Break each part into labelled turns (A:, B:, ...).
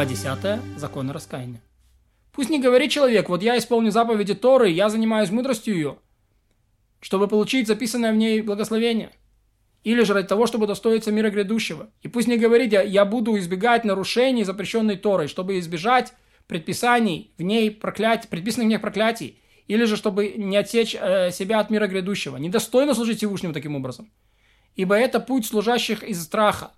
A: Глава 10. Законы раскаяния. Пусть не говорит человек, вот я исполню заповеди Торы, я занимаюсь мудростью ее, чтобы получить записанное в ней благословение. Или же ради того, чтобы достоиться мира грядущего. И пусть не говорит, я, я буду избегать нарушений, запрещенной Торой, чтобы избежать предписаний в ней проклятий, предписанных в ней проклятий, или же чтобы не отсечь э, себя от мира грядущего. Недостойно служить Всевышнему таким образом. Ибо это путь служащих из страха.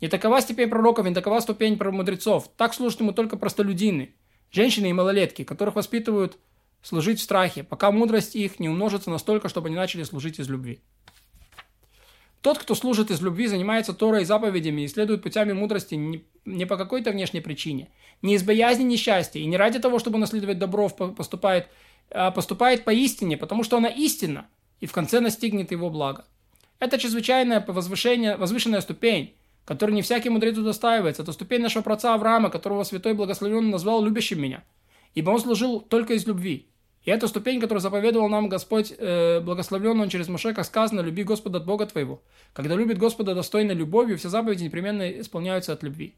A: Не такова степень пророков, не такова ступень мудрецов. Так служат ему только простолюдины, женщины и малолетки, которых воспитывают служить в страхе, пока мудрость их не умножится настолько, чтобы они начали служить из любви. Тот, кто служит из любви, занимается Торой и заповедями и следует путями мудрости не, не по какой-то внешней причине, не из боязни несчастья и не ради того, чтобы наследовать добро, поступает, а поступает поистине, потому что она истинна, и в конце настигнет его благо. Это чрезвычайное возвышение, возвышенная ступень, которой не всякий мудрец удостаивается. Это ступень нашего праца Авраама, которого Святой Благословенный назвал любящим меня, ибо он служил только из любви. И это ступень, которую заповедовал нам Господь, э, благословлен Он через Моше, как сказано, люби Господа от Бога твоего. Когда любит Господа достойной любовью, все заповеди непременно исполняются от любви.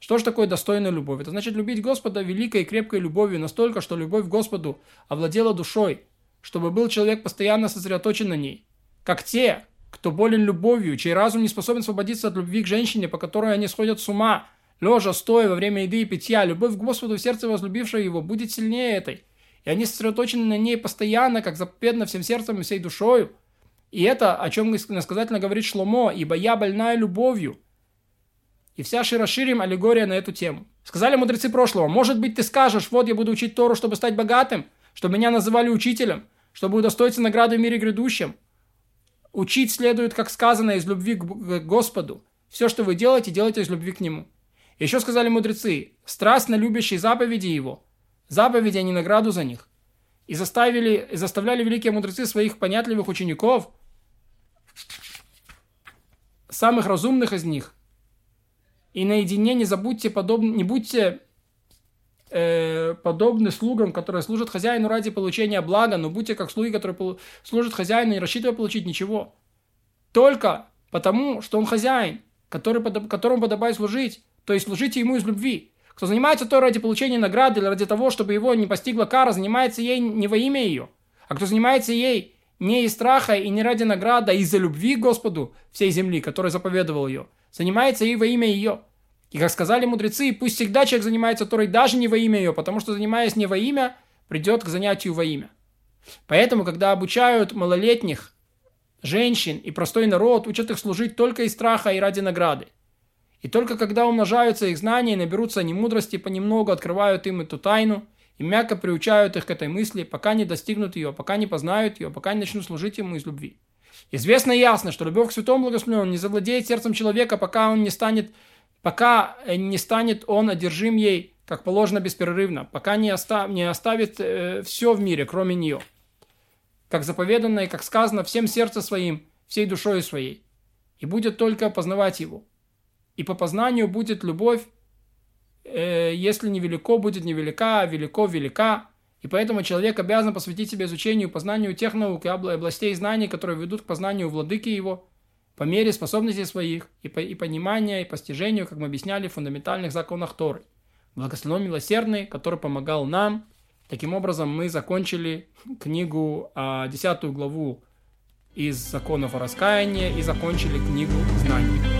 A: Что же такое достойная любовь? Это значит любить Господа великой и крепкой любовью настолько, что любовь к Господу овладела душой, чтобы был человек постоянно сосредоточен на ней. Как те, кто болен любовью, чей разум не способен освободиться от любви к женщине, по которой они сходят с ума, лежа, стоя во время еды и питья, любовь к Господу в сердце возлюбившего его будет сильнее этой и они сосредоточены на ней постоянно, как заповедно всем сердцем и всей душою. И это, о чем иносказательно говорит Шломо, ибо я больная любовью. И вся Широширим аллегория на эту тему. Сказали мудрецы прошлого, может быть, ты скажешь, вот я буду учить Тору, чтобы стать богатым, чтобы меня называли учителем, чтобы удостоиться награды в мире грядущем. Учить следует, как сказано, из любви к Господу. Все, что вы делаете, делайте из любви к Нему. Еще сказали мудрецы, страстно любящие заповеди Его – заповеди, а не награду за них. И заставили, заставляли великие мудрецы своих понятливых учеников, самых разумных из них, и наедине не забудьте подобно, не будьте э, подобны слугам, которые служат хозяину ради получения блага, но будьте как слуги, которые служат хозяину, не рассчитывая получить ничего. Только потому, что он хозяин, который, которому подобает служить, то есть служите ему из любви. Кто занимается то ради получения награды или ради того, чтобы его не постигла кара, занимается ей не во имя ее. А кто занимается ей не из страха и не ради награды, а из-за любви к Господу всей земли, который заповедовал ее, занимается ей во имя ее. И как сказали мудрецы, пусть всегда человек занимается Торой даже не во имя ее, потому что занимаясь не во имя, придет к занятию во имя. Поэтому, когда обучают малолетних женщин и простой народ, учат их служить только из страха и ради награды. И только когда умножаются их знания и наберутся они мудрости, понемногу открывают им эту тайну и мягко приучают их к этой мысли, пока не достигнут ее, пока не познают ее, пока не начнут служить ему из любви. Известно и ясно, что любовь к святому благословенному не завладеет сердцем человека, пока он не станет, пока не станет он одержим ей, как положено беспрерывно, пока не, остав, не оставит э, все в мире, кроме нее. Как заповедано и как сказано, всем сердцем своим, всей душой своей. И будет только познавать его. И по познанию будет любовь, э, если невелико будет невелика, а велико велика. И поэтому человек обязан посвятить себя изучению, познанию тех наук и областей знаний, которые ведут к познанию владыки его, по мере способностей своих и, по, и понимания, и постижению, как мы объясняли, в фундаментальных законах Торы. Благословен милосердный, который помогал нам. Таким образом, мы закончили книгу, 10 главу из законов о раскаянии и закончили книгу знаний.